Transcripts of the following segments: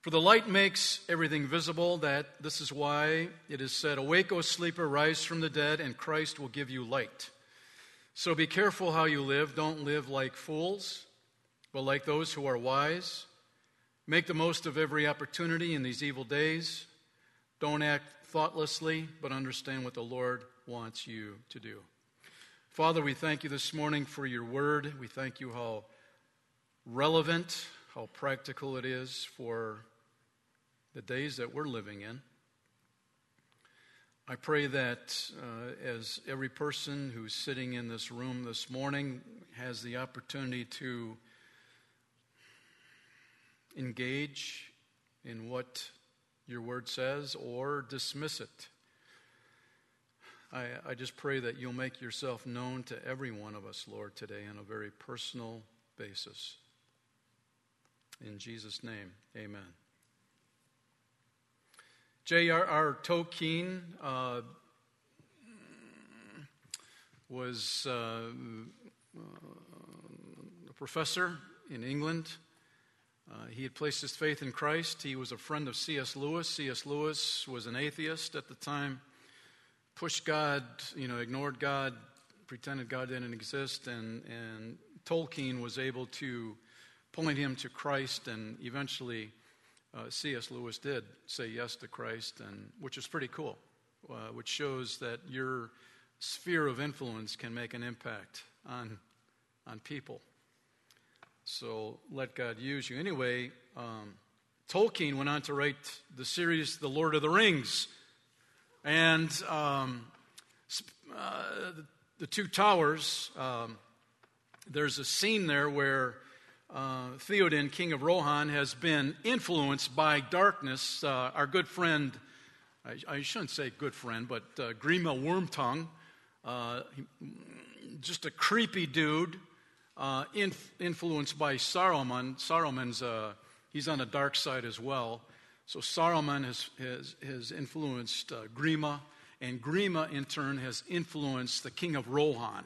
For the light makes everything visible, that this is why it is said, Awake, O sleeper, rise from the dead, and Christ will give you light. So be careful how you live. Don't live like fools, but like those who are wise. Make the most of every opportunity in these evil days. Don't act thoughtlessly, but understand what the Lord wants you to do. Father, we thank you this morning for your word. We thank you how relevant, how practical it is for the days that we're living in. I pray that uh, as every person who's sitting in this room this morning has the opportunity to engage in what your word says or dismiss it. I, I just pray that you'll make yourself known to every one of us, Lord, today on a very personal basis. In Jesus' name, amen. J.R.R. Tolkien uh, was uh, a professor in England. Uh, he had placed his faith in Christ. He was a friend of C.S. Lewis. C.S. Lewis was an atheist at the time, pushed God, you know, ignored God, pretended God didn't exist, and, and Tolkien was able to point him to Christ, and eventually uh, C.S. Lewis did say yes to Christ, and which is pretty cool, uh, which shows that your sphere of influence can make an impact on on people. So let God use you. Anyway, um, Tolkien went on to write the series The Lord of the Rings, and um, uh, the, the, Two Towers. Um, there's a scene there where uh, Theoden, king of Rohan, has been influenced by darkness. Uh, our good friend, I, I, shouldn't say good friend, but uh, Grima Wormtongue, uh, just a creepy dude, uh, inf- influenced by Saruman. Saruman's, uh, he's on the dark side as well. So Saruman has, has, has influenced uh, Grima, and Grima in turn has influenced the king of Rohan.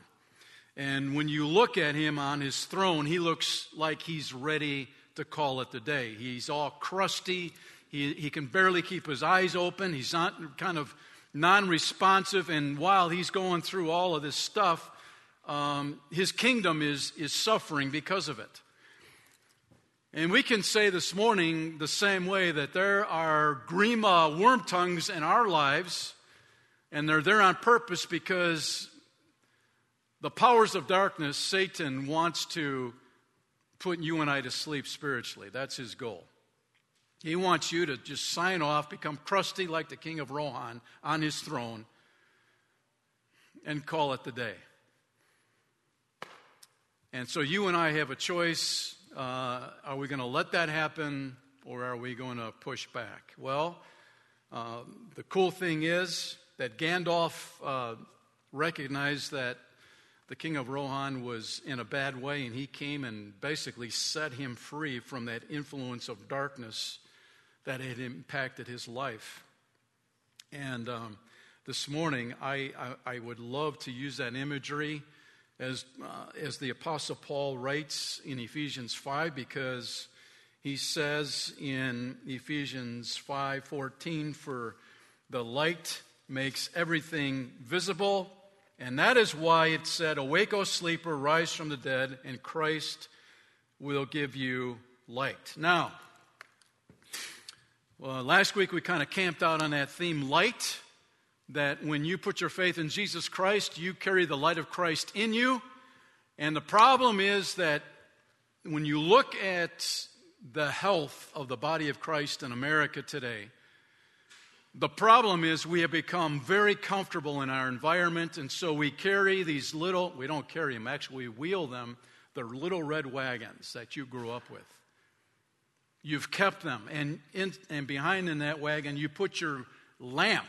And when you look at him on his throne, he looks like he's ready to call it the day. He's all crusty. He, he can barely keep his eyes open. He's not kind of non responsive. And while he's going through all of this stuff, um, his kingdom is, is suffering because of it. And we can say this morning the same way that there are Grima Wormtongues in our lives, and they're there on purpose because the powers of darkness, Satan wants to put you and I to sleep spiritually. That's his goal. He wants you to just sign off, become crusty like the king of Rohan on his throne, and call it the day. And so you and I have a choice. Uh, are we going to let that happen or are we going to push back? Well, uh, the cool thing is that Gandalf uh, recognized that the king of Rohan was in a bad way, and he came and basically set him free from that influence of darkness that had impacted his life. And um, this morning, I, I, I, would love to use that imagery as, uh, as the Apostle Paul writes in Ephesians 5, because he says in Ephesians 5:14, "For the light makes everything visible." And that is why it said, Awake, O sleeper, rise from the dead, and Christ will give you light. Now, well, last week we kind of camped out on that theme, light, that when you put your faith in Jesus Christ, you carry the light of Christ in you. And the problem is that when you look at the health of the body of Christ in America today, the problem is we have become very comfortable in our environment, and so we carry these little, we don't carry them, actually, we wheel them, the little red wagons that you grew up with. You've kept them, and, in, and behind in that wagon, you put your lamp.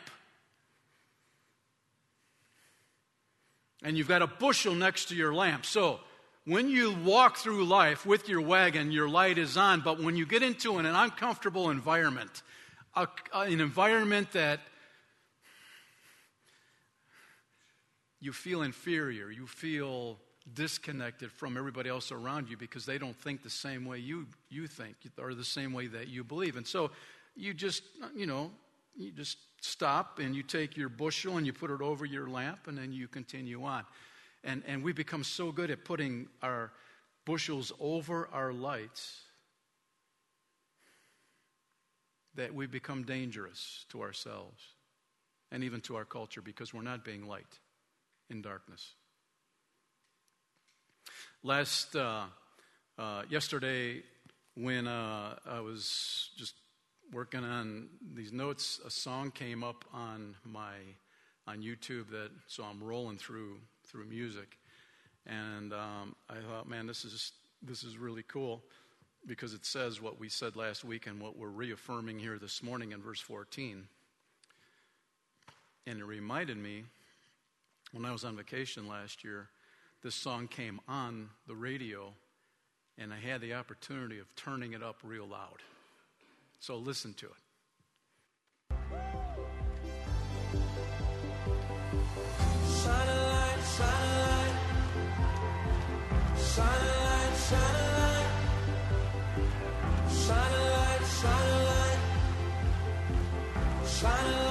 And you've got a bushel next to your lamp. So, when you walk through life with your wagon, your light is on, but when you get into an uncomfortable environment, a, an environment that you feel inferior, you feel disconnected from everybody else around you because they don't think the same way you, you think or the same way that you believe. And so you just, you know, you just stop and you take your bushel and you put it over your lamp and then you continue on. And, and we become so good at putting our bushels over our lights that we become dangerous to ourselves and even to our culture because we're not being light in darkness. Last uh, uh, yesterday, when uh, I was just working on these notes, a song came up on my on YouTube that so I'm rolling through through music, and um, I thought, man, this is this is really cool because it says what we said last week and what we're reaffirming here this morning in verse 14. And it reminded me when I was on vacation last year, this song came on the radio, and I had the opportunity of turning it up real loud. So listen to it. Shine a light, shine a light, shine a light, shine a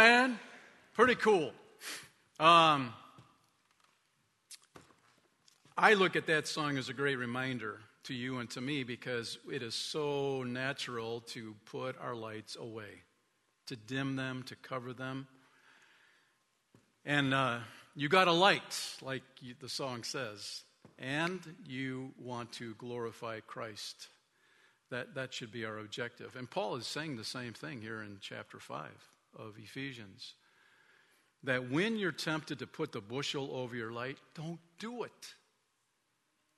man. Pretty cool. Um, I look at that song as a great reminder to you and to me because it is so natural to put our lights away, to dim them, to cover them. And uh, you got a light, like you, the song says, and you want to glorify Christ. That, that should be our objective. And Paul is saying the same thing here in chapter 5 of Ephesians. That when you're tempted to put the bushel over your light, don't do it.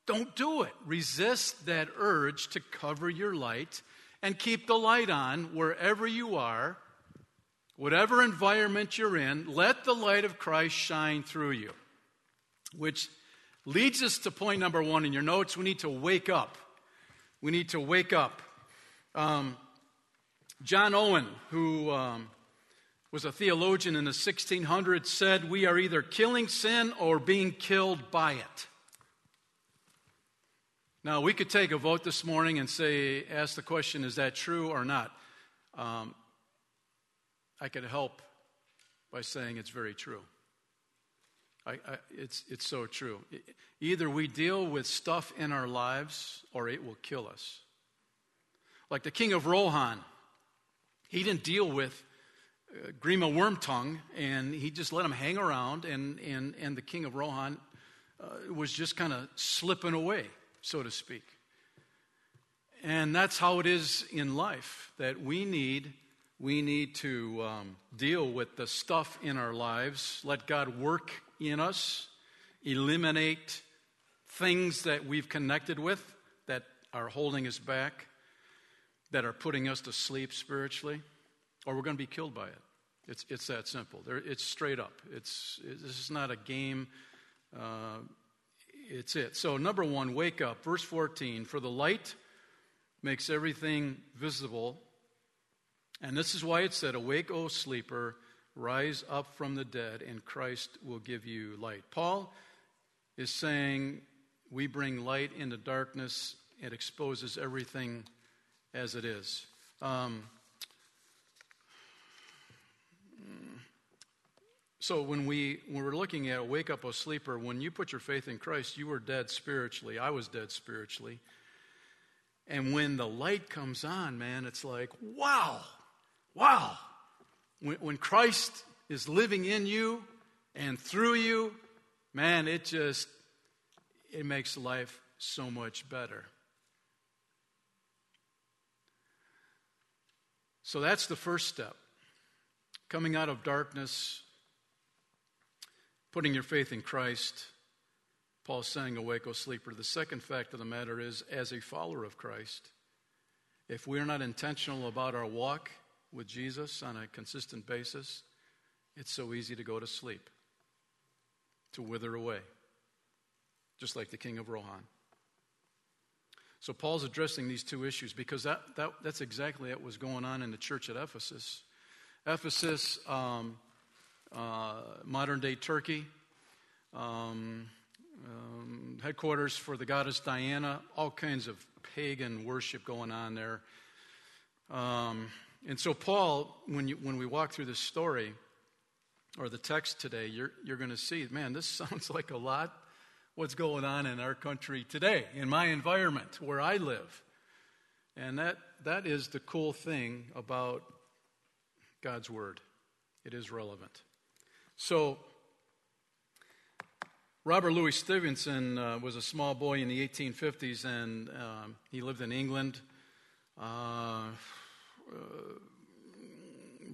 Don't do it. Resist that urge to cover your light and keep the light on wherever you are, whatever environment you're in. Let the light of Christ shine through you. Which leads us to point number one in your notes. We need to wake up. We need to wake up. Um, John Owen, who um, was a theologian in the 1600s, said, We are either killing sin or being killed by it. Now, we could take a vote this morning and say, ask the question, is that true or not? Um, I could help by saying it's very true. I, I, it's, it's so true. Either we deal with stuff in our lives or it will kill us. Like the king of Rohan, he didn't deal with Grima Wormtongue, and he just let him hang around, and, and, and the king of Rohan uh, was just kind of slipping away, so to speak. And that's how it is in life, that we need, we need to um, deal with the stuff in our lives, let God work in us, eliminate things that we've connected with that are holding us back, that are putting us to sleep spiritually or we're going to be killed by it. It's, it's that simple. There, it's straight up. It's, it, this is not a game. Uh, it's it. So, number one, wake up. Verse 14 For the light makes everything visible. And this is why it said, Awake, O sleeper, rise up from the dead, and Christ will give you light. Paul is saying, We bring light into darkness, it exposes everything as it is. Um, So when we when we're looking at wake up, O sleeper, when you put your faith in Christ, you were dead spiritually. I was dead spiritually. And when the light comes on, man, it's like, wow, wow, When, when Christ is living in you and through you, man, it just it makes life so much better. So that's the first step. Coming out of darkness, putting your faith in Christ. Paul's saying, Awake, O sleeper. The second fact of the matter is, as a follower of Christ, if we're not intentional about our walk with Jesus on a consistent basis, it's so easy to go to sleep, to wither away, just like the king of Rohan. So Paul's addressing these two issues because that, that, that's exactly what was going on in the church at Ephesus. Ephesus, um, modern day Turkey, um, um, headquarters for the goddess Diana, all kinds of pagan worship going on there. Um, and so, Paul, when, you, when we walk through this story or the text today, you're, you're going to see, man, this sounds like a lot what's going on in our country today, in my environment where I live. And that, that is the cool thing about God's Word. It is relevant. So, Robert Louis Stevenson uh, was a small boy in the 1850s, and um, he lived in England. Uh, uh,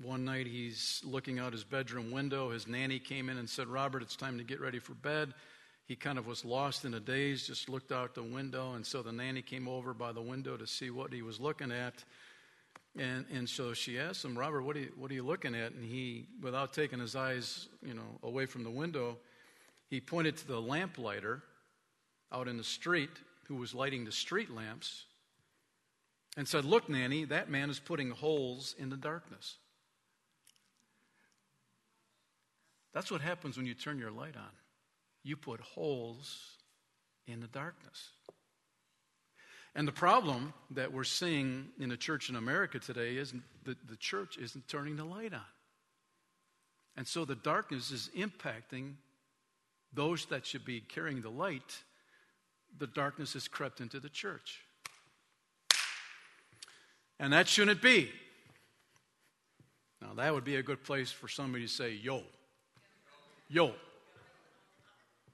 one night he's looking out his bedroom window. His nanny came in and said, Robert, it's time to get ready for bed. He kind of was lost in a daze, just looked out the window, and so the nanny came over by the window to see what he was looking at. And, and so she asked him, Robert, what are, you, what are you looking at? And he, without taking his eyes, you know, away from the window, he pointed to the lamplighter out in the street who was lighting the street lamps and said, Look, Nanny, that man is putting holes in the darkness. That's what happens when you turn your light on. You put holes in the darkness. And the problem that we're seeing in the church in America today is that the church isn't turning the light on. And so the darkness is impacting those that should be carrying the light, the darkness has crept into the church. And that shouldn't be. Now, that would be a good place for somebody to say, yo. Yo.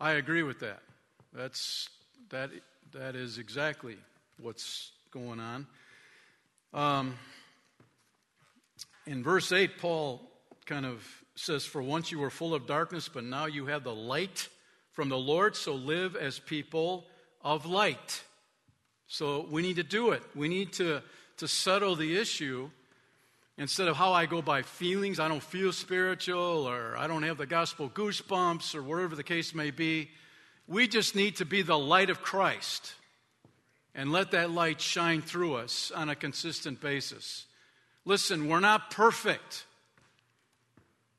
I agree with that. That's, that, that is exactly what's going on. Um, in verse 8, Paul kind of says, For once you were full of darkness, but now you have the light from the Lord, so live as people of light. So we need to do it. We need to, to settle the issue instead of how I go by feelings. I don't feel spiritual, or I don't have the gospel goosebumps, or whatever the case may be. We just need to be the light of Christ and let that light shine through us on a consistent basis. Listen, we're not perfect.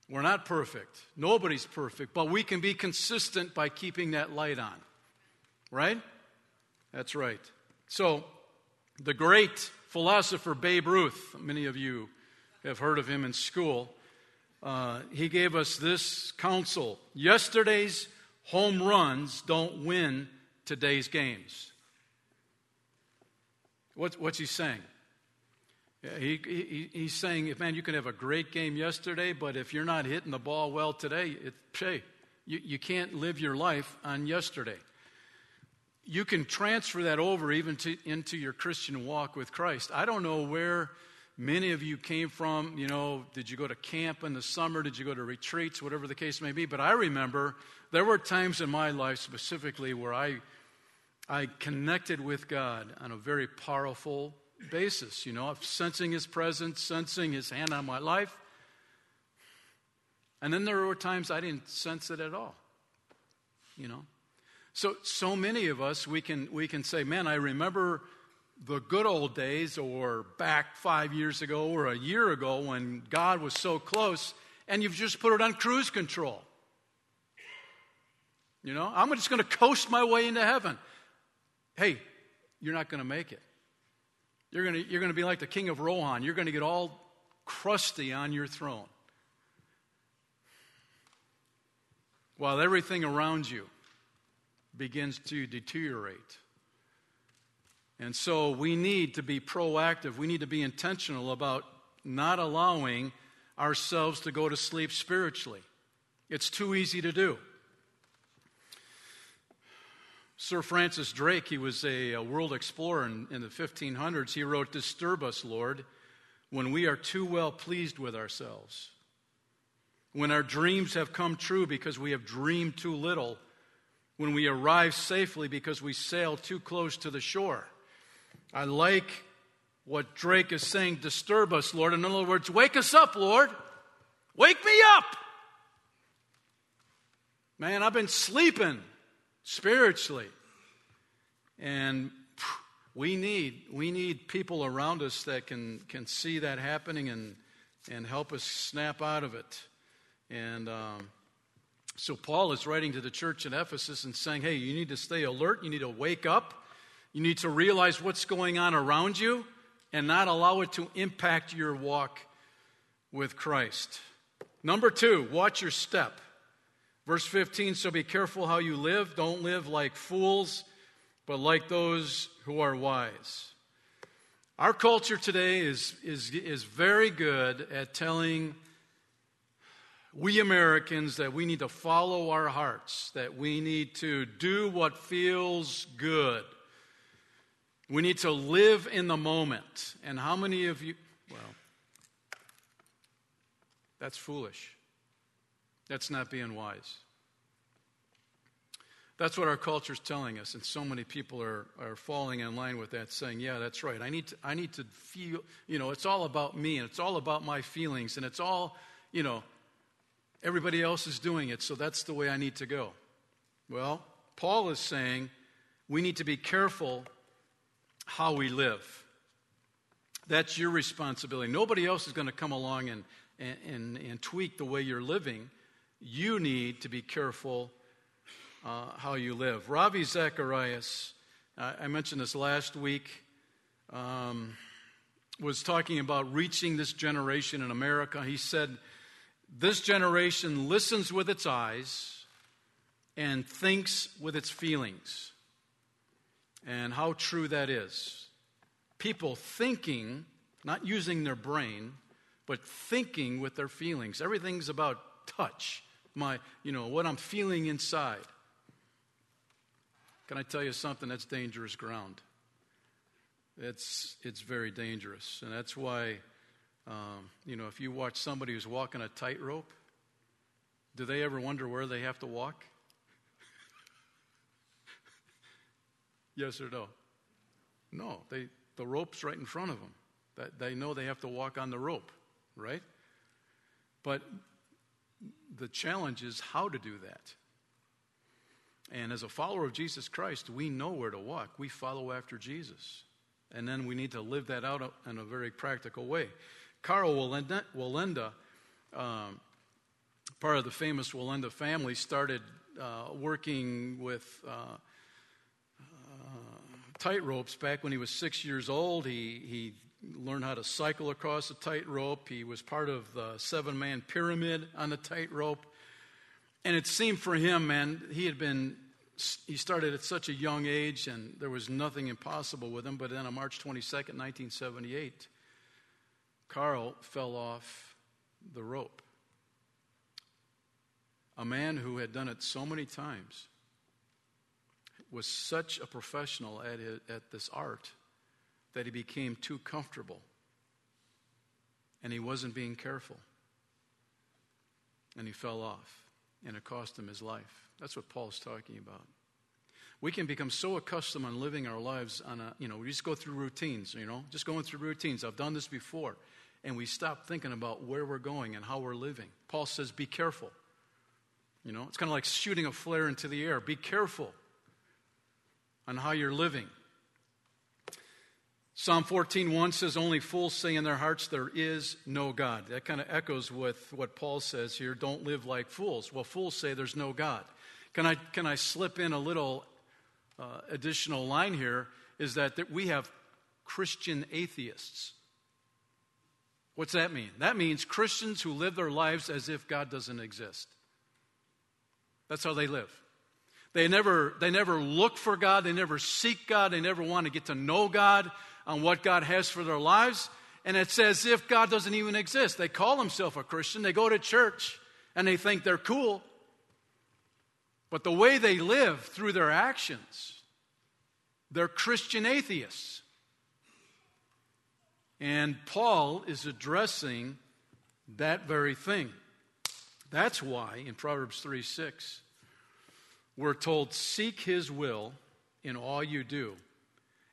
We're not perfect. Nobody's perfect, but we can be consistent by keeping that light on. Right? That's right. So, the great philosopher Babe Ruth, many of you have heard of him in school, uh, he gave us this counsel Yesterday's home runs don't win today's games. What, what's he saying? He, he, he's saying, man, you can have a great game yesterday, but if you're not hitting the ball well today, it, hey, you, you can't live your life on yesterday. You can transfer that over even to, into your Christian walk with Christ. I don't know where many of you came from. You know, did you go to camp in the summer? Did you go to retreats? Whatever the case may be. But I remember there were times in my life specifically where I, I connected with God on a very powerful basis, you know, of sensing his presence, sensing his hand on my life. And then there were times I didn't sense it at all, you know. So, so many of us, we can, we can say, man, I remember the good old days or back five years ago or a year ago when God was so close, and you've just put it on cruise control. You know, I'm just going to coast my way into heaven. Hey, you're not going to make it. You're going to, you're to be like the king of Rohan. You're going to get all crusty on your throne. While everything around you begins to deteriorate. And so we need to be proactive. We need to be intentional about not allowing ourselves to go to sleep spiritually. It's too easy to do. Sir Francis Drake, he was a, a world explorer in, in the 1500s. He wrote, Disturb us, Lord, when we are too well pleased with ourselves. When our dreams have come true because we have dreamed too little. When we arrive safely because we sail too close to the shore. I like what Drake is saying disturb us, Lord. In other words, wake us up, Lord. Wake me up. Man, I've been sleeping spiritually. And we need, we need people around us that can, can see that happening and, and help us snap out of it. And um, so Paul is writing to the church in Ephesus and saying, hey, you need to stay alert. You need to wake up. You need to realize what's going on around you and not allow it to impact your walk with Christ. Number two, watch your step. Verse 15 So be careful how you live. Don't live like fools, but like those who are wise. Our culture today is, is, is very good at telling we Americans that we need to follow our hearts, that we need to do what feels good. We need to live in the moment. And how many of you, well, that's foolish. That's not being wise. That's what our culture is telling us, and so many people are, are falling in line with that, saying, Yeah, that's right. I need, to, I need to feel, you know, it's all about me, and it's all about my feelings, and it's all, you know, everybody else is doing it, so that's the way I need to go. Well, Paul is saying we need to be careful how we live. That's your responsibility. Nobody else is going to come along and, and, and, and tweak the way you're living. You need to be careful uh, how you live. Ravi Zacharias, uh, I mentioned this last week, um, was talking about reaching this generation in America. He said, This generation listens with its eyes and thinks with its feelings. And how true that is. People thinking, not using their brain, but thinking with their feelings. Everything's about touch, my, you know, what I'm feeling inside. Can I tell you something? That's dangerous ground. It's, it's very dangerous. And that's why, um, you know, if you watch somebody who's walking a tightrope, do they ever wonder where they have to walk? yes or no? No, they, the rope's right in front of them. That they know they have to walk on the rope, right? But the challenge is how to do that. And as a follower of Jesus Christ, we know where to walk. We follow after Jesus. And then we need to live that out in a very practical way. Karl Wallenda um, part of the famous Wallenda family, started uh, working with uh, uh, tight ropes back when he was six years old. He, he learned how to cycle across a tightrope. He was part of the seven man pyramid on the tightrope. And it seemed for him, man, he had been, he started at such a young age and there was nothing impossible with him. But then on March 22nd, 1978, Karl fell off the rope. A man who had done it so many times was such a professional at, at this art that he became too comfortable and he wasn't being careful. And he fell off and it cost him his life. That's what Paul's talking about. We can become so accustomed on living our lives on a, you know, we just go through routines, you know, just going through routines. I've done this before. And we stop thinking about where we're going and how we're living. Paul says, be careful. You know, it's kind of like shooting a flare into the air. Be careful on how you're living. Psalm 14:1 says only fools say in their hearts there is no God. That kind of echoes with what Paul says here, don't live like fools. Well, fools say there's no God. Can I can I slip in a little uh, additional line here is that, that we have Christian atheists. What's that mean? That means Christians who live their lives as if God doesn't exist. That's how they live. They never, they never look for God. They never seek God. They never want to get to know God on what God has for their lives. and it's as if God doesn't even exist. They call themselves a Christian, they go to church, and they think they're cool. But the way they live through their actions, they're Christian atheists. And Paul is addressing that very thing. That's why in Proverbs 3 6, we're told, Seek his will in all you do,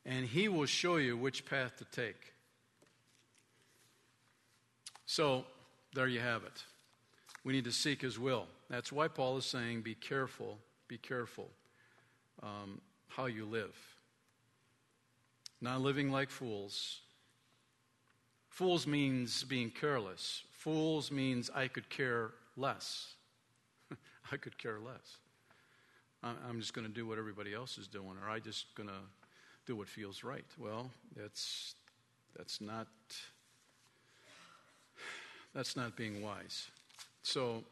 and he will show you which path to take. So, there you have it. We need to seek his will. That's why Paul is saying, Be careful, be careful um, how you live. Not living like fools. Fools means being careless. Fools means I could care less. I could care less. I'm just going to do what everybody else is doing, or I'm just going to do what feels right. Well, that's, that's, not, that's not being wise. So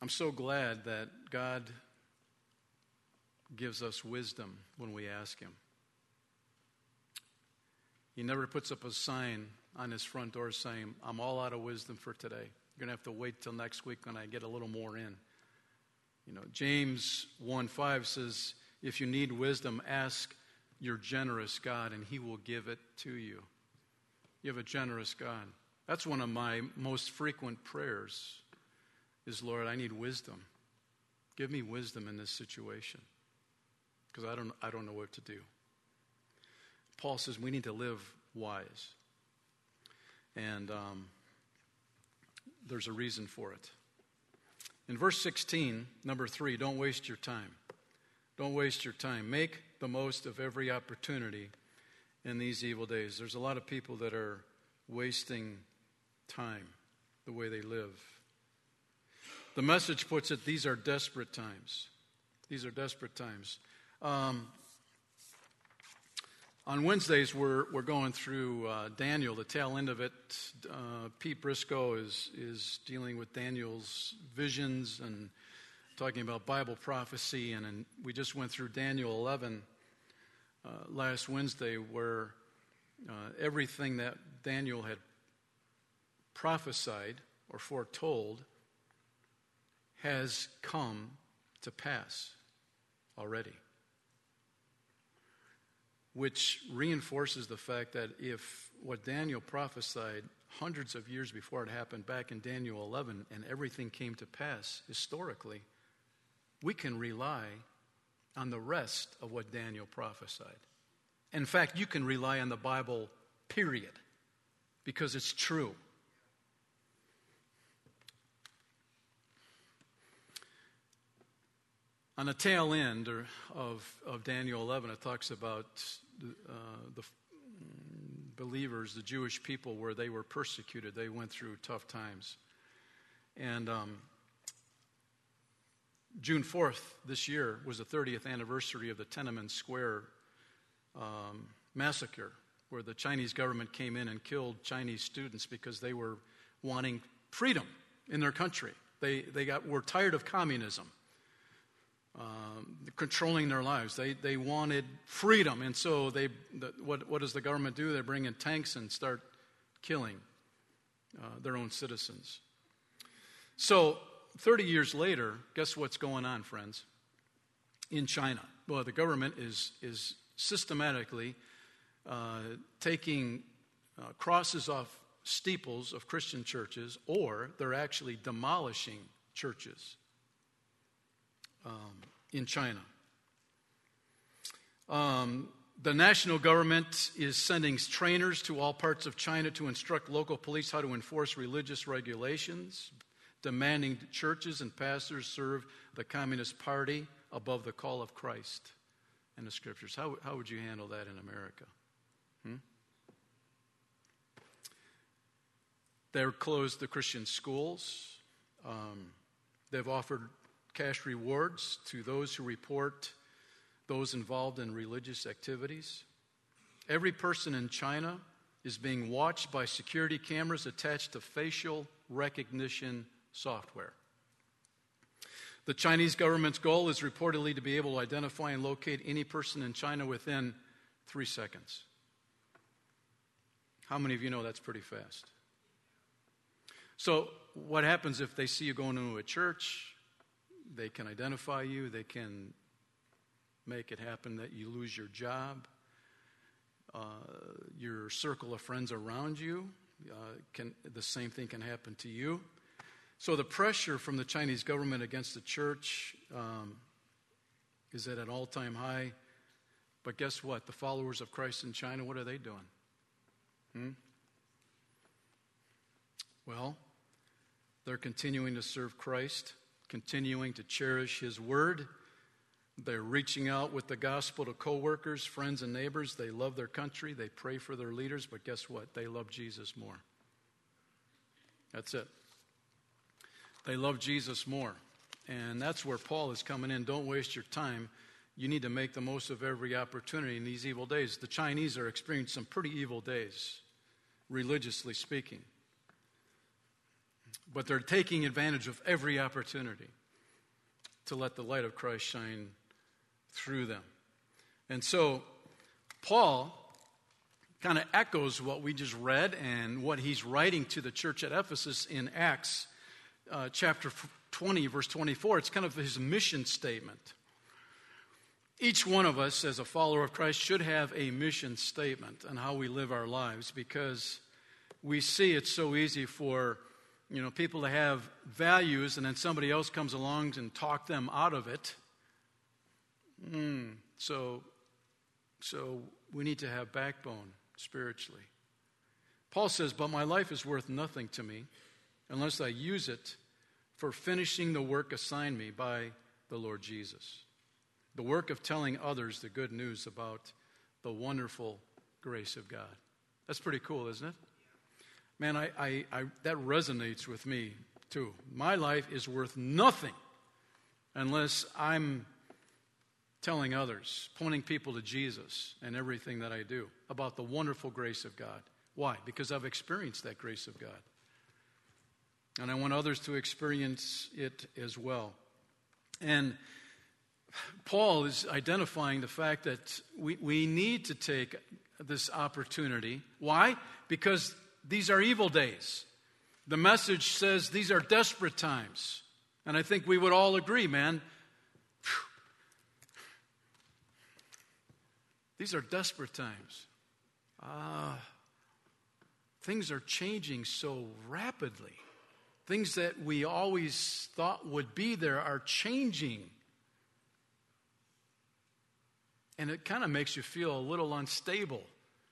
I'm so glad that God gives us wisdom when we ask Him. He never puts up a sign on his front door saying, I'm all out of wisdom for today. You're going to have to wait till next week when I get a little more in. You know, James 1 5 says, If you need wisdom, ask your generous God, and he will give it to you. You have a generous God. That's one of my most frequent prayers is, Lord, I need wisdom. Give me wisdom in this situation because I don't, I don't know what to do. Paul says we need to live wise. And um, there's a reason for it. In verse 16, number three, don't waste your time. Don't waste your time. Make the most of every opportunity in these evil days. There's a lot of people that are wasting time the way they live. The message puts it these are desperate times. These are desperate times. Um, on Wednesdays, we're, we're going through uh, Daniel, the tail end of it. Uh, Pete Briscoe is, is dealing with Daniel's visions and talking about Bible prophecy. And, and we just went through Daniel 11 uh, last Wednesday, where uh, everything that Daniel had prophesied or foretold has come to pass already which reinforces the fact that if what Daniel prophesied hundreds of years before it happened back in Daniel 11 and everything came to pass historically, we can rely on the rest of what Daniel prophesied. In fact, you can rely on the Bible, period, because it's true. On the tail end of, of Daniel 11, it talks about uh, the believers, the Jewish people, where they were persecuted. They went through tough times. And um, June 4th this year was the 30th anniversary of the Tiananmen Square um, massacre, where the Chinese government came in and killed Chinese students because they were wanting freedom in their country. They, they got, were tired of communism um, controlling their lives. They, they wanted freedom. And so, they, the, what, what does the government do? They bring in tanks and start killing uh, their own citizens. So, 30 years later, guess what's going on, friends? In China. Well, the government is, is systematically uh, taking uh, crosses off steeples of Christian churches, or they're actually demolishing churches um, in China. Um, the national government is sending trainers to all parts of China to instruct local police how to enforce religious regulations, demanding churches and pastors serve the Communist Party above the call of Christ and the scriptures. How, how would you handle that in America? Hmm? They've closed the Christian schools. Um, they've offered cash rewards to those who report those involved in religious activities. Every person in China is being watched by security cameras attached to facial recognition software. The Chinese government's goal is reportedly to be able to identify and locate any person in China within three seconds. How many of you know that's pretty fast? So, what happens if they see you going into a church? They can identify you, they can make it happen that you lose your job. Uh, your circle of friends around you uh, can the same thing can happen to you. So the pressure from the Chinese government against the church um, is at an all-time high. But guess what? The followers of Christ in China, what are they doing? Hmm? Well, they're continuing to serve Christ, continuing to cherish His Word. They're reaching out with the gospel to coworkers, friends, and neighbors. They love their country. They pray for their leaders, but guess what? They love Jesus more. That's it. They love Jesus more. And that's where Paul is coming in. Don't waste your time. You need to make the most of every opportunity in these evil days. The Chinese are experiencing some pretty evil days, religiously speaking. But they're taking advantage of every opportunity to let the light of Christ shine through them. And so, Paul kind of echoes what we just read and what he's writing to the church at Ephesus in Acts uh, chapter 20, verse 24. It's kind of his mission statement. Each one of us, as a follower of Christ, should have a mission statement on how we live our lives because we see it's so easy for you know, people to have values and then somebody else comes along and talk them out of it. Mm, so, so we need to have backbone spiritually. Paul says, But my life is worth nothing to me unless I use it for finishing the work assigned me by the Lord Jesus. The work of telling others the good news about the wonderful grace of God. That's pretty cool, isn't it? man, I, I, I, that resonates with me too. My life is worth nothing unless I'm telling others, pointing people to Jesus and everything that I do about the wonderful grace of God. Why? Because I've experienced that grace of God. And I want others to experience it as well. And Paul is identifying the fact that we, we need to take this opportunity. Why? Because these are evil days. The message says these are desperate times. And I think we would all agree, man. These are desperate times. Uh, things are changing so rapidly. Things that we always thought would be there are changing. And it kind of makes you feel a little unstable,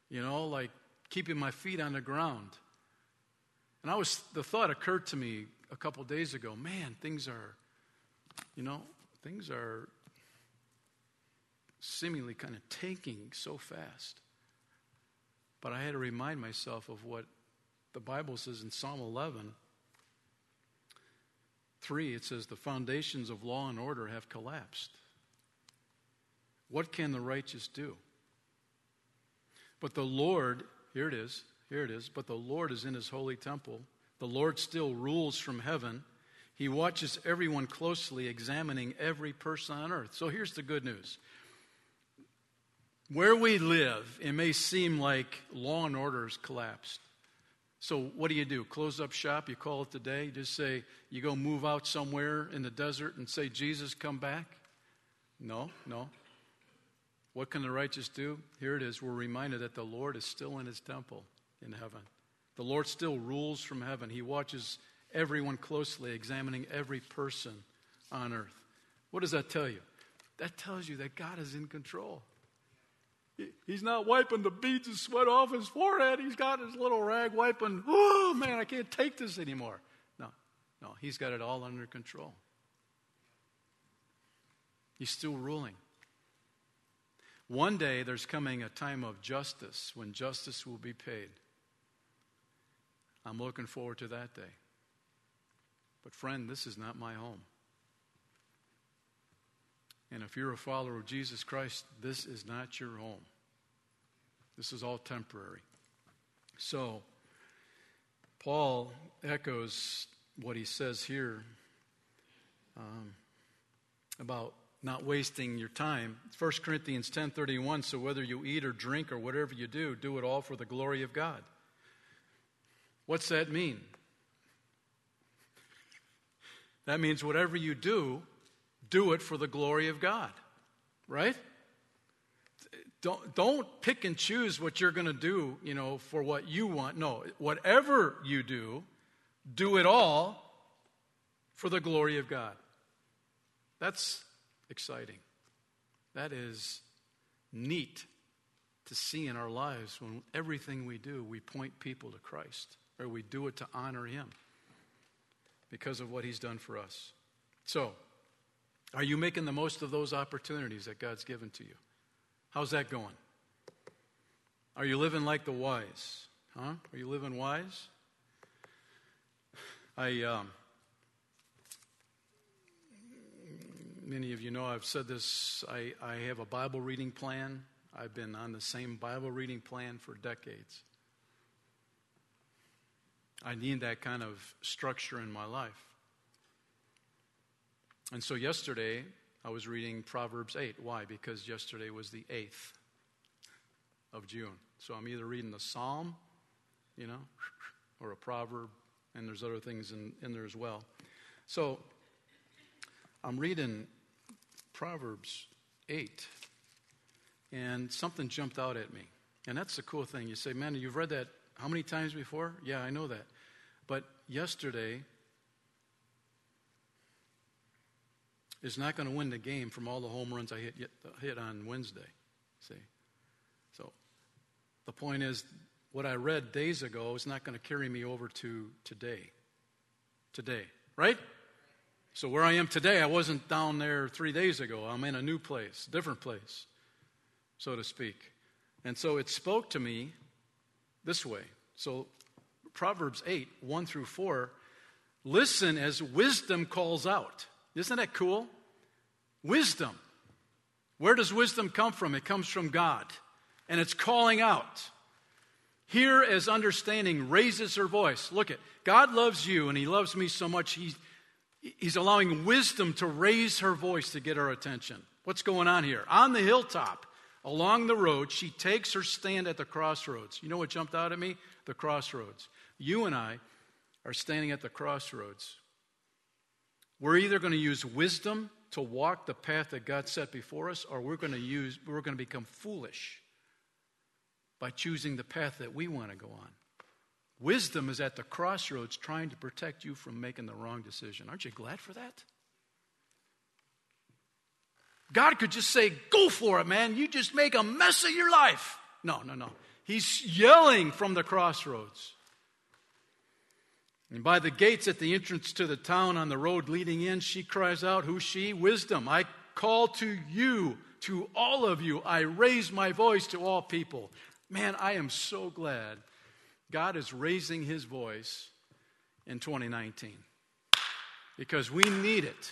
you know, like keeping my feet on the ground. And I was, the thought occurred to me a couple days ago man, things are, you know, things are seemingly kind of tanking so fast. But I had to remind myself of what the Bible says in Psalm 11 3. It says, The foundations of law and order have collapsed. What can the righteous do? But the Lord here it is. Here it is. But the Lord is in his holy temple. The Lord still rules from heaven. He watches everyone closely, examining every person on earth. So here's the good news. Where we live, it may seem like law and order has collapsed. So, what do you do? Close up shop? You call it the day? Just say, you go move out somewhere in the desert and say, Jesus, come back? No, no. What can the righteous do? Here it is. We're reminded that the Lord is still in his temple in heaven. The Lord still rules from heaven. He watches everyone closely, examining every person on earth. What does that tell you? That tells you that God is in control. He's not wiping the beads of sweat off his forehead. He's got his little rag wiping, oh man, I can't take this anymore. No, no, he's got it all under control. He's still ruling. One day there's coming a time of justice when justice will be paid. I'm looking forward to that day. But, friend, this is not my home. And if you're a follower of Jesus Christ, this is not your home. This is all temporary. So, Paul echoes what he says here um, about not wasting your time. 1 Corinthians 10:31 so whether you eat or drink or whatever you do do it all for the glory of God. What's that mean? That means whatever you do, do it for the glory of God, right? Don't, don't pick and choose what you're going to do, you know, for what you want. No, whatever you do, do it all for the glory of God. That's exciting. That is neat to see in our lives when everything we do, we point people to Christ or we do it to honor Him because of what He's done for us. So, are you making the most of those opportunities that God's given to you? How's that going? Are you living like the wise? Huh? Are you living wise? I, um, many of you know I've said this. I, I have a Bible reading plan. I've been on the same Bible reading plan for decades. I need that kind of structure in my life. And so yesterday, I was reading Proverbs 8. Why? Because yesterday was the 8th of June. So I'm either reading the Psalm, you know, or a proverb, and there's other things in, in there as well. So I'm reading Proverbs 8, and something jumped out at me. And that's the cool thing. You say, man, you've read that how many times before? Yeah, I know that. But yesterday, is not going to win the game from all the home runs I hit, hit on Wednesday. See? So the point is, what I read days ago is not going to carry me over to today. Today, right? So where I am today, I wasn't down there three days ago. I'm in a new place, different place, so to speak. And so it spoke to me this way. So Proverbs 8, 1 through 4, listen as wisdom calls out. Isn't that cool? Wisdom. Where does wisdom come from? It comes from God, and it's calling out. Here, as understanding raises her voice. Look at God loves you, and He loves me so much. He's, he's allowing wisdom to raise her voice to get our attention. What's going on here? On the hilltop, along the road, she takes her stand at the crossroads. You know what jumped out at me? The crossroads. You and I are standing at the crossroads. We're either going to use wisdom to walk the path that God set before us, or we're going to use we're going to become foolish by choosing the path that we want to go on. Wisdom is at the crossroads trying to protect you from making the wrong decision. Aren't you glad for that? God could just say, Go for it, man. You just make a mess of your life. No, no, no. He's yelling from the crossroads. And by the gates at the entrance to the town on the road leading in, she cries out, Who's she? Wisdom. I call to you, to all of you. I raise my voice to all people. Man, I am so glad God is raising his voice in 2019 because we need it.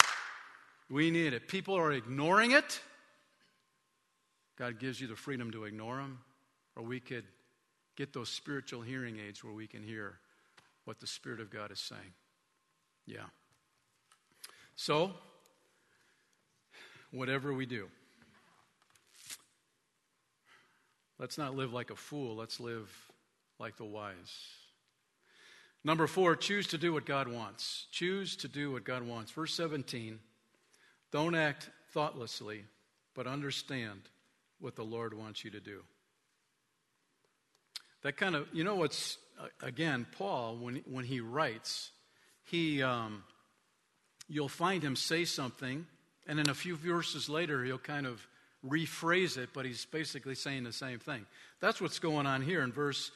We need it. People are ignoring it. God gives you the freedom to ignore them, or we could get those spiritual hearing aids where we can hear what the Spirit of God is saying. Yeah. So, whatever we do, let's not live like a fool. Let's live like the wise. Number four, choose to do what God wants. Choose to do what God wants. Verse 17 don't act thoughtlessly, but understand what the Lord wants you to do. That kind of, you know what's again, Paul, when, when he writes, he, um, you'll find him say something, and then a few verses later, he'll kind of rephrase it, but he's basically saying the same thing. That's what's going on here in verse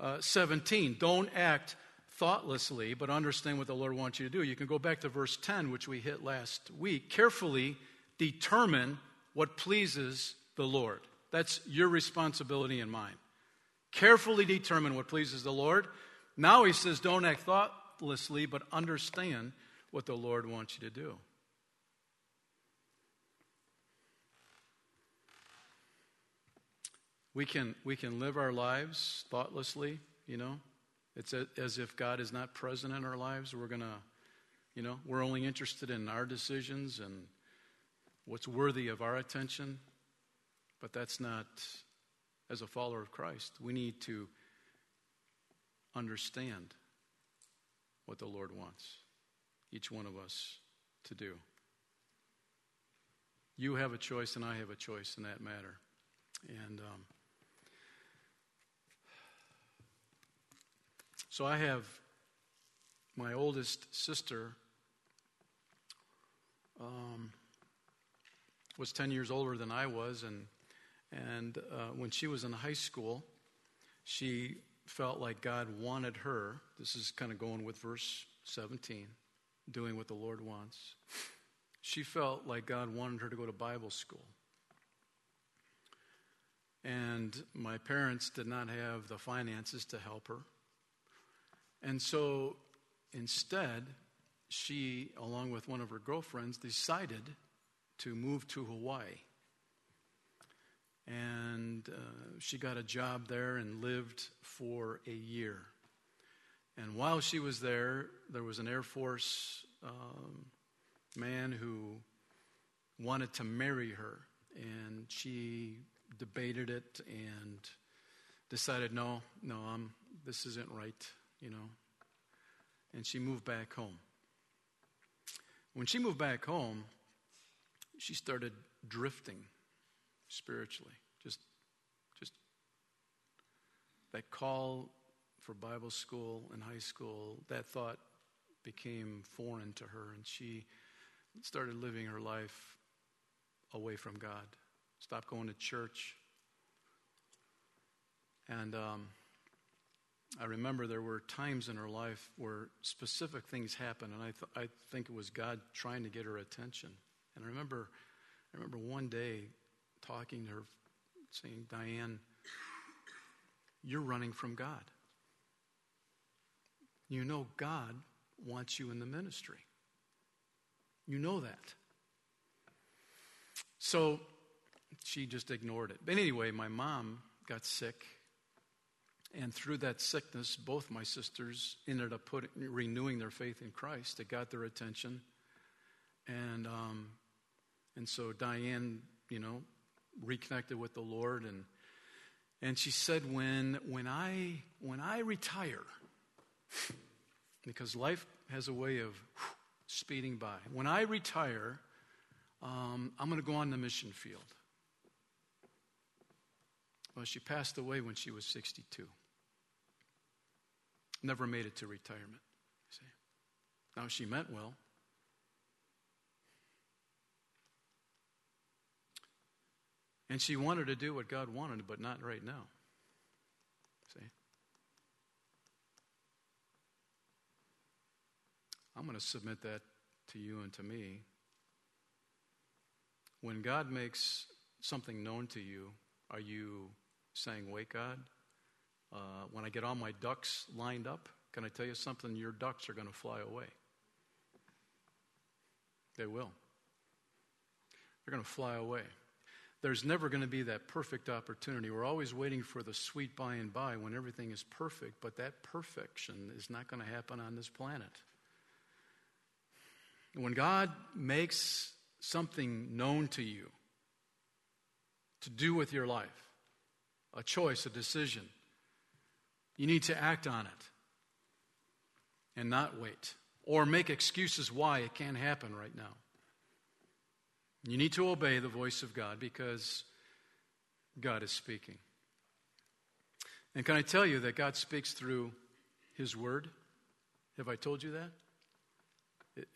uh, 17. Don't act thoughtlessly, but understand what the Lord wants you to do. You can go back to verse 10, which we hit last week. Carefully determine what pleases the Lord. That's your responsibility and mine. Carefully determine what pleases the Lord. Now he says, don't act thoughtlessly, but understand what the Lord wants you to do. We can, we can live our lives thoughtlessly, you know. It's a, as if God is not present in our lives. We're going to, you know, we're only interested in our decisions and what's worthy of our attention. But that's not as a follower of Christ, we need to understand what the Lord wants each one of us to do. You have a choice, and I have a choice in that matter. And um, so I have my oldest sister um, was 10 years older than I was, and, and uh, when she was in high school, she felt like God wanted her. This is kind of going with verse 17, doing what the Lord wants. She felt like God wanted her to go to Bible school. And my parents did not have the finances to help her. And so instead, she, along with one of her girlfriends, decided to move to Hawaii. And uh, she got a job there and lived for a year. And while she was there, there was an Air Force um, man who wanted to marry her. And she debated it and decided, no, no, I'm, this isn't right, you know. And she moved back home. When she moved back home, she started drifting spiritually. Just, just that call for Bible school and high school, that thought became foreign to her, and she started living her life away from God. Stopped going to church. And um, I remember there were times in her life where specific things happened, and I, th- I think it was God trying to get her attention. And I remember, I remember one day talking to her, saying, Diane, you're running from God. You know God wants you in the ministry. You know that. So she just ignored it. But anyway, my mom got sick. And through that sickness, both my sisters ended up putting, renewing their faith in Christ. It got their attention. And um, and so Diane, you know, reconnected with the Lord and and she said when when I when I retire because life has a way of speeding by. When I retire, um, I'm going to go on the mission field. Well, she passed away when she was 62. Never made it to retirement. See? Now, she meant well. And she wanted to do what God wanted, but not right now. See? I'm going to submit that to you and to me. When God makes something known to you, are you saying, Wait, God, uh, when I get all my ducks lined up, can I tell you something? Your ducks are going to fly away. They will. They're going to fly away there's never going to be that perfect opportunity. We're always waiting for the sweet by and by when everything is perfect, but that perfection is not going to happen on this planet. When God makes something known to you to do with your life, a choice, a decision, you need to act on it and not wait or make excuses why it can't happen right now. You need to obey the voice of God because God is speaking. And can I tell you that God speaks through His Word? Have I told you that?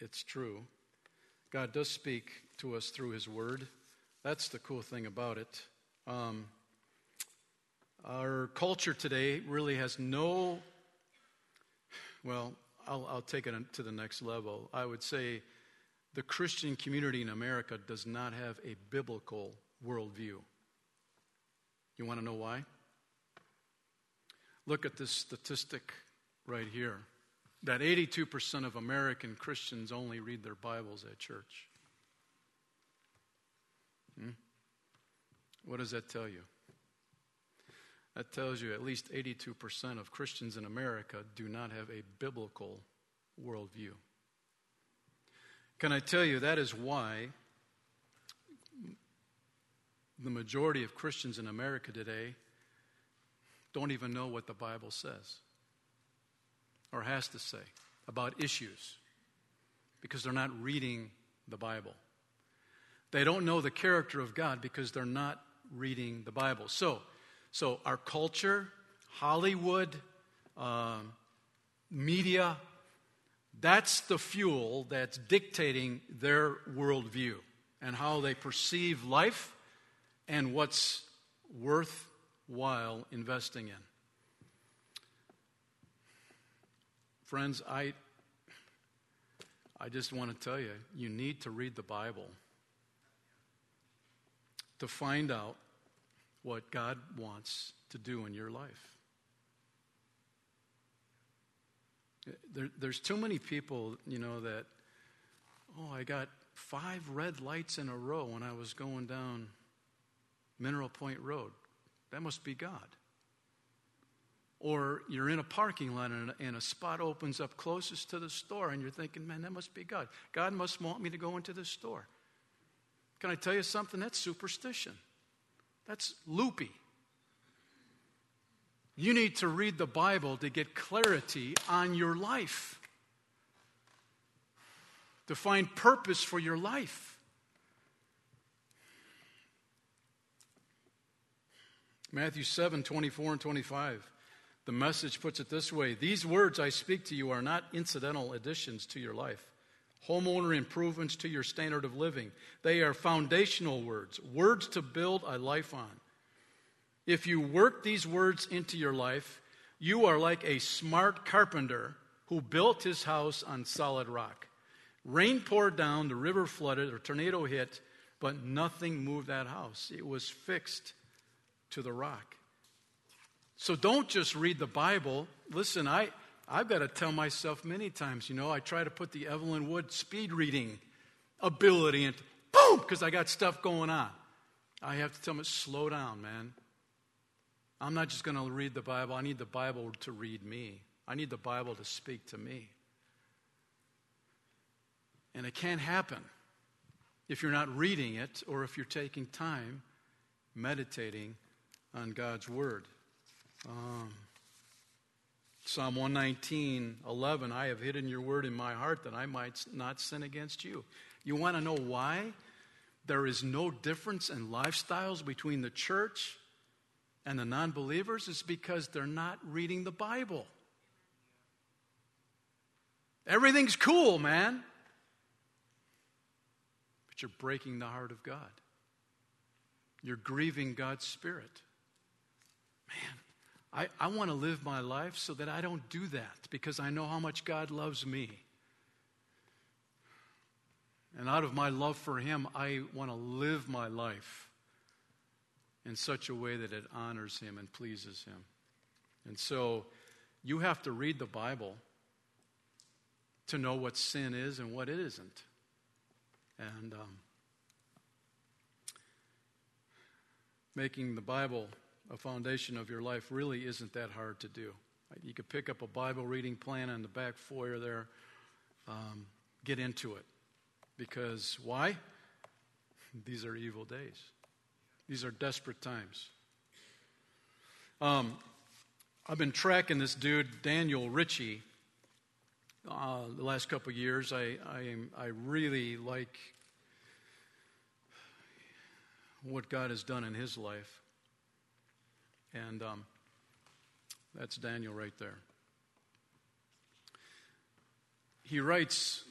It's true. God does speak to us through His Word. That's the cool thing about it. Um, our culture today really has no, well, I'll, I'll take it to the next level. I would say the Christian community in America does not have a biblical worldview. You want to know why? Look at this statistic right here that 82% of American Christians only read their Bibles at church. Hmm? What does that tell you? That tells you at least 82% of Christians in America do not have a biblical worldview. Can I tell you that is why the majority of Christians in America today don't even know what the Bible says or has to say. about issues because they're not reading the Bible. They don't know the character of God because they're not reading the Bible. So, so our culture, Hollywood, uh, media, that's the fuel that's dictating their worldview and how they perceive life and what's worthwhile investing in. Friends, I, I just want to tell you, you need to read the Bible to find out what God wants to do in your life. There, there's too many people, you know, that, oh, I got five red lights in a row when I was going down Mineral Point Road. That must be God. Or you're in a parking lot and a, and a spot opens up closest to the store and you're thinking, man, that must be God. God must want me to go into this store. Can I tell you something? That's superstition. That's loopy. You need to read the Bible to get clarity on your life, to find purpose for your life. Matthew 7 24 and 25. The message puts it this way These words I speak to you are not incidental additions to your life, homeowner improvements to your standard of living. They are foundational words, words to build a life on. If you work these words into your life, you are like a smart carpenter who built his house on solid rock. Rain poured down, the river flooded, a tornado hit, but nothing moved that house. It was fixed to the rock. So don't just read the Bible. Listen, I, I've got to tell myself many times, you know, I try to put the Evelyn Wood speed reading ability into boom, because I got stuff going on. I have to tell myself, slow down, man. I'm not just going to read the Bible, I need the Bible to read me. I need the Bible to speak to me. And it can't happen if you're not reading it or if you're taking time meditating on God's Word. Um, Psalm 119, 11, I have hidden your word in my heart that I might not sin against you. You want to know why? There is no difference in lifestyles between the church and the non believers is because they're not reading the Bible. Everything's cool, man. But you're breaking the heart of God. You're grieving God's Spirit. Man, I, I want to live my life so that I don't do that because I know how much God loves me. And out of my love for Him, I want to live my life in such a way that it honors Him and pleases Him. And so you have to read the Bible to know what sin is and what it isn't. And um, making the Bible a foundation of your life really isn't that hard to do. You could pick up a Bible reading plan in the back foyer there, um, get into it. Because why? These are evil days. These are desperate times. Um, I've been tracking this dude, Daniel Ritchie, uh, the last couple years. I, I, I really like what God has done in his life. And um, that's Daniel right there. He writes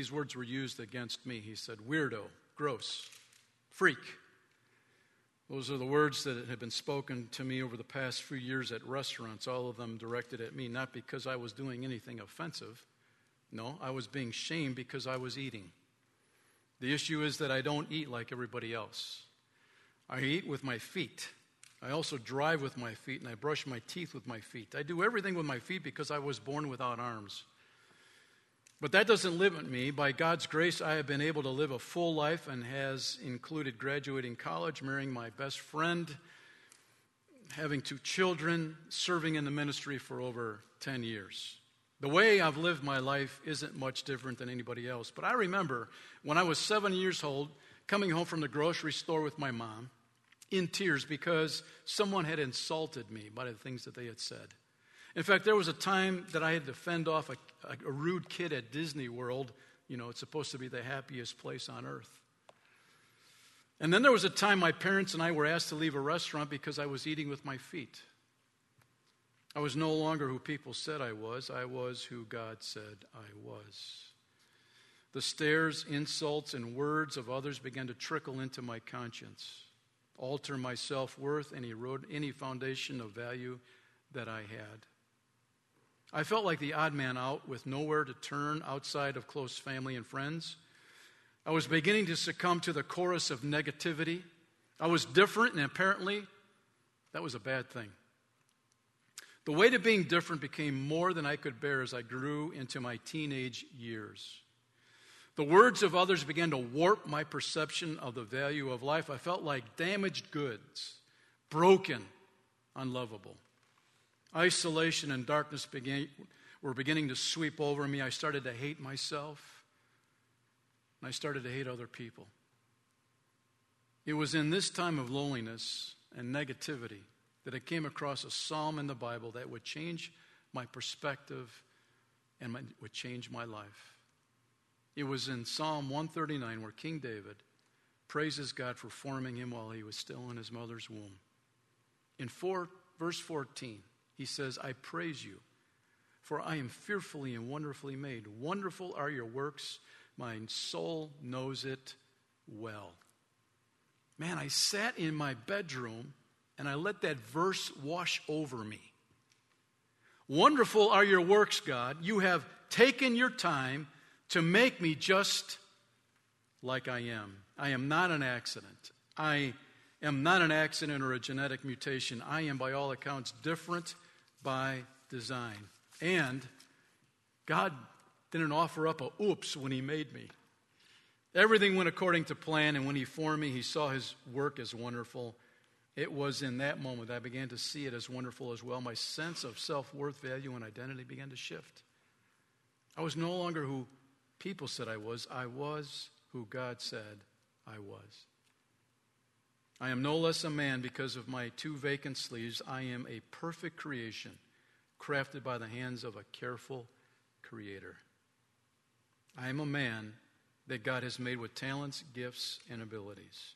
These words were used against me. He said, weirdo, gross, freak. Those are the words that have been spoken to me over the past few years at restaurants, all of them directed at me, not because I was doing anything offensive. No, I was being shamed because I was eating. The issue is that I don't eat like everybody else. I eat with my feet. I also drive with my feet and I brush my teeth with my feet. I do everything with my feet because I was born without arms. But that doesn't limit me. By God's grace, I have been able to live a full life and has included graduating college, marrying my best friend, having two children, serving in the ministry for over 10 years. The way I've lived my life isn't much different than anybody else. But I remember when I was seven years old, coming home from the grocery store with my mom in tears because someone had insulted me by the things that they had said. In fact, there was a time that I had to fend off a, a, rude kid at Disney World. You know, it's supposed to be the happiest place on earth. And then there was a time my parents and I were asked to leave a restaurant because I was eating with my feet. I was no longer who people said I was, I was who God said I was. The stares, insults, and words of others began to trickle into my conscience, alter my self worth, and erode any foundation of value that I had. I felt like the odd man out with nowhere to turn outside of close family and friends. I was beginning to succumb to the chorus of negativity. I was different, and apparently, that was a bad thing. The weight of being different became more than I could bear as I grew into my teenage years. The words of others began to warp my perception of the value of life. I felt like damaged goods, broken, unlovable. Isolation and darkness began, were beginning to sweep over me. I started to hate myself, and I started to hate other people. It was in this time of loneliness and negativity that I came across a psalm in the Bible that would change my perspective and my, would change my life. It was in Psalm 139 where King David praises God for forming him while he was still in his mother's womb. In four, verse 14, he says, I praise you, for I am fearfully and wonderfully made. Wonderful are your works. My soul knows it well. Man, I sat in my bedroom and I let that verse wash over me. Wonderful are your works, God. You have taken your time to make me just like I am. I am not an accident. I am not an accident or a genetic mutation. I am, by all accounts, different by design. And God didn't offer up a oops when He made me. Everything went according to plan, and when He formed me, He saw His work as wonderful. It was in that moment that I began to see it as wonderful as well. My sense of self worth, value, and identity began to shift. I was no longer who people said I was, I was who God said I was. I am no less a man because of my two vacant sleeves. I am a perfect creation, crafted by the hands of a careful creator. I am a man that God has made with talents, gifts, and abilities.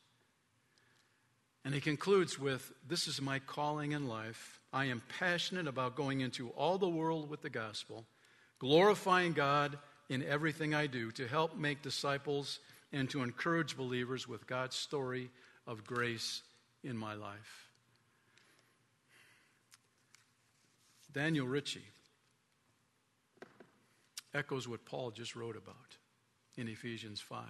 And he concludes with This is my calling in life. I am passionate about going into all the world with the gospel, glorifying God in everything I do to help make disciples and to encourage believers with God's story of grace in my life. Daniel Ritchie echoes what Paul just wrote about in Ephesians 5.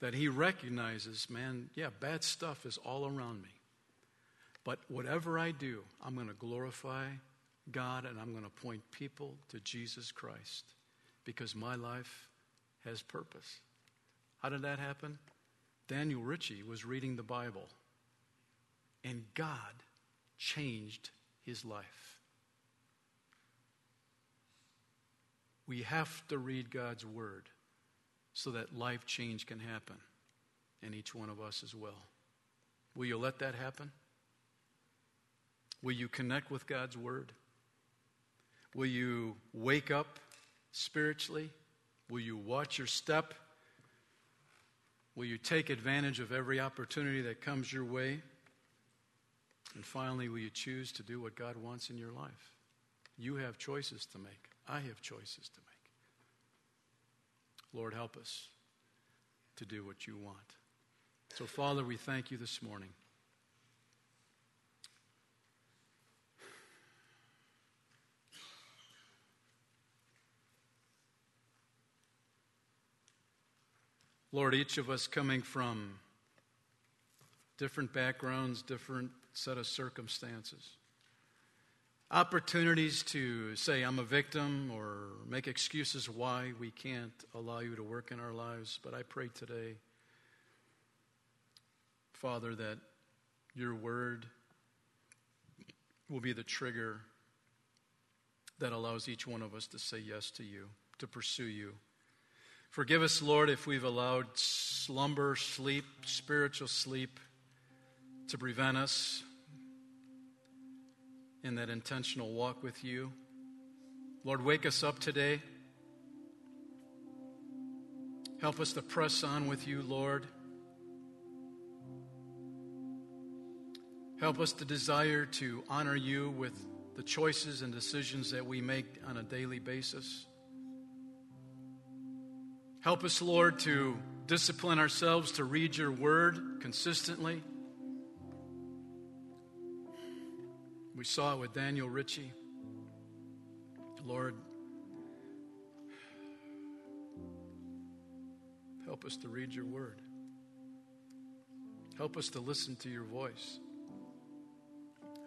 That he recognizes, man, yeah, bad stuff is all around me. But whatever I do, I'm going to glorify God and I'm going to point people to Jesus Christ because my life has purpose. How did that happen? Daniel Ritchie was reading the Bible, and God changed his life. We have to read God's Word so that life change can happen, and each one of us as well. Will you let that happen? Will you connect with God's Word? Will you wake up spiritually? Will you watch your step? Will you take advantage of every opportunity that comes your way? And finally, will you choose to do what God wants in your life? You have choices to make. I have choices to make. Lord, help us to do what you want. So, Father, we thank you this morning. Lord, each of us coming from different backgrounds, different set of circumstances. Opportunities to say, I'm a victim, or make excuses why we can't allow you to work in our lives. But I pray today, Father, that your word will be the trigger that allows each one of us to say yes to you, to pursue you. Forgive us, Lord, if we've allowed slumber, sleep, spiritual sleep to prevent us. in that intentional walk with you. Lord, wake us up today. Help us to press on with you, Lord. Help us to desire to honor you with the choices and decisions that we make on a daily basis. Help us, Lord, to discipline ourselves to read your word consistently. We saw it with Daniel Ritchie. Lord, help us to read your word. Help us to listen to your voice.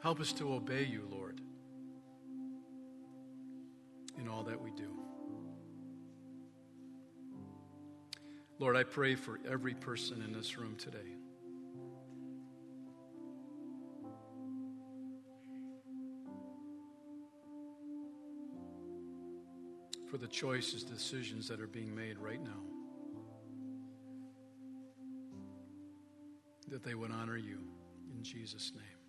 Help us to obey you, Lord, in all that we do. Lord, I pray for every person in this room today. For the choices, decisions that are being made right now. That they would honor you in Jesus' name.